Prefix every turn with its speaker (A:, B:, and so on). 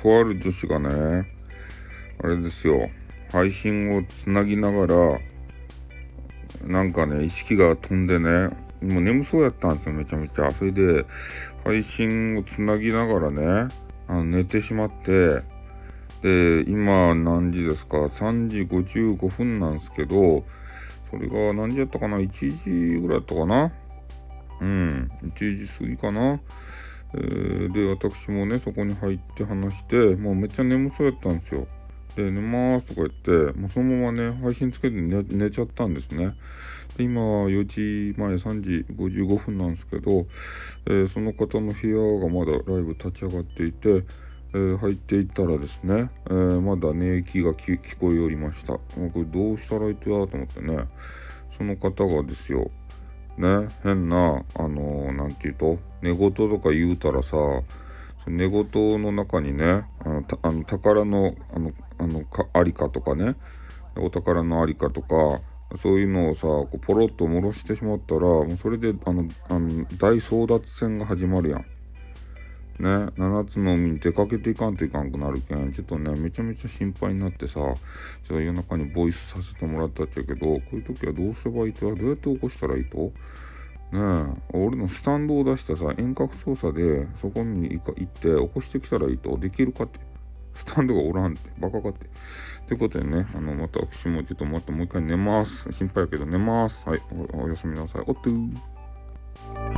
A: とある女子がね、あれですよ、配信をつなぎながら、なんかね、意識が飛んでね、もう眠そうやったんですよ、めちゃめちゃ。それで、配信をつなぎながらね、あの寝てしまって、で、今何時ですか ?3 時55分なんですけど、それが何時やったかな ?1 時ぐらいやったかな？うん、1時過ぎかな？で、私もね、そこに入って話して、もうめっちゃ眠そうやったんですよ。で、寝ますとか言って、もうそのままね、配信つけて寝寝ちゃったんですね。で、今、4時前、3時55分なんですけど、えー、その方の部屋がまだライブ立ち上がっていて、えー、入っていったらですね、えー、まだ寝息が聞こえおりました。これどうしたらいいとやと思ってね、その方がですよ、ね、変な、あのー、て言うと、寝言とか言うたらさ、寝言の中にね、あのあの宝のあのあのかありかとかね、お宝のありかとか、そういうのをさ、こうポロッと漏らしてしまったら、もうそれであのあの大争奪戦が始まるやん。ね、7つの海に出かけていかんといかんくなるけん、ちょっとね、めちゃめちゃ心配になってさ、ちょっと夜中にボイスさせてもらったっちゃけど、こういう時はどうすればいいとどうやって起こしたらいいと？ねえ、俺のスタンドを出したさ、遠隔操作でそこに行って起こしてきたらいいと、できるかって。スタンドがおらんって、バカかって。ということでね、あの、また私もちょっとまたもう一回寝ます。心配やけど寝ます。はい、おやすみなさい。おっとー。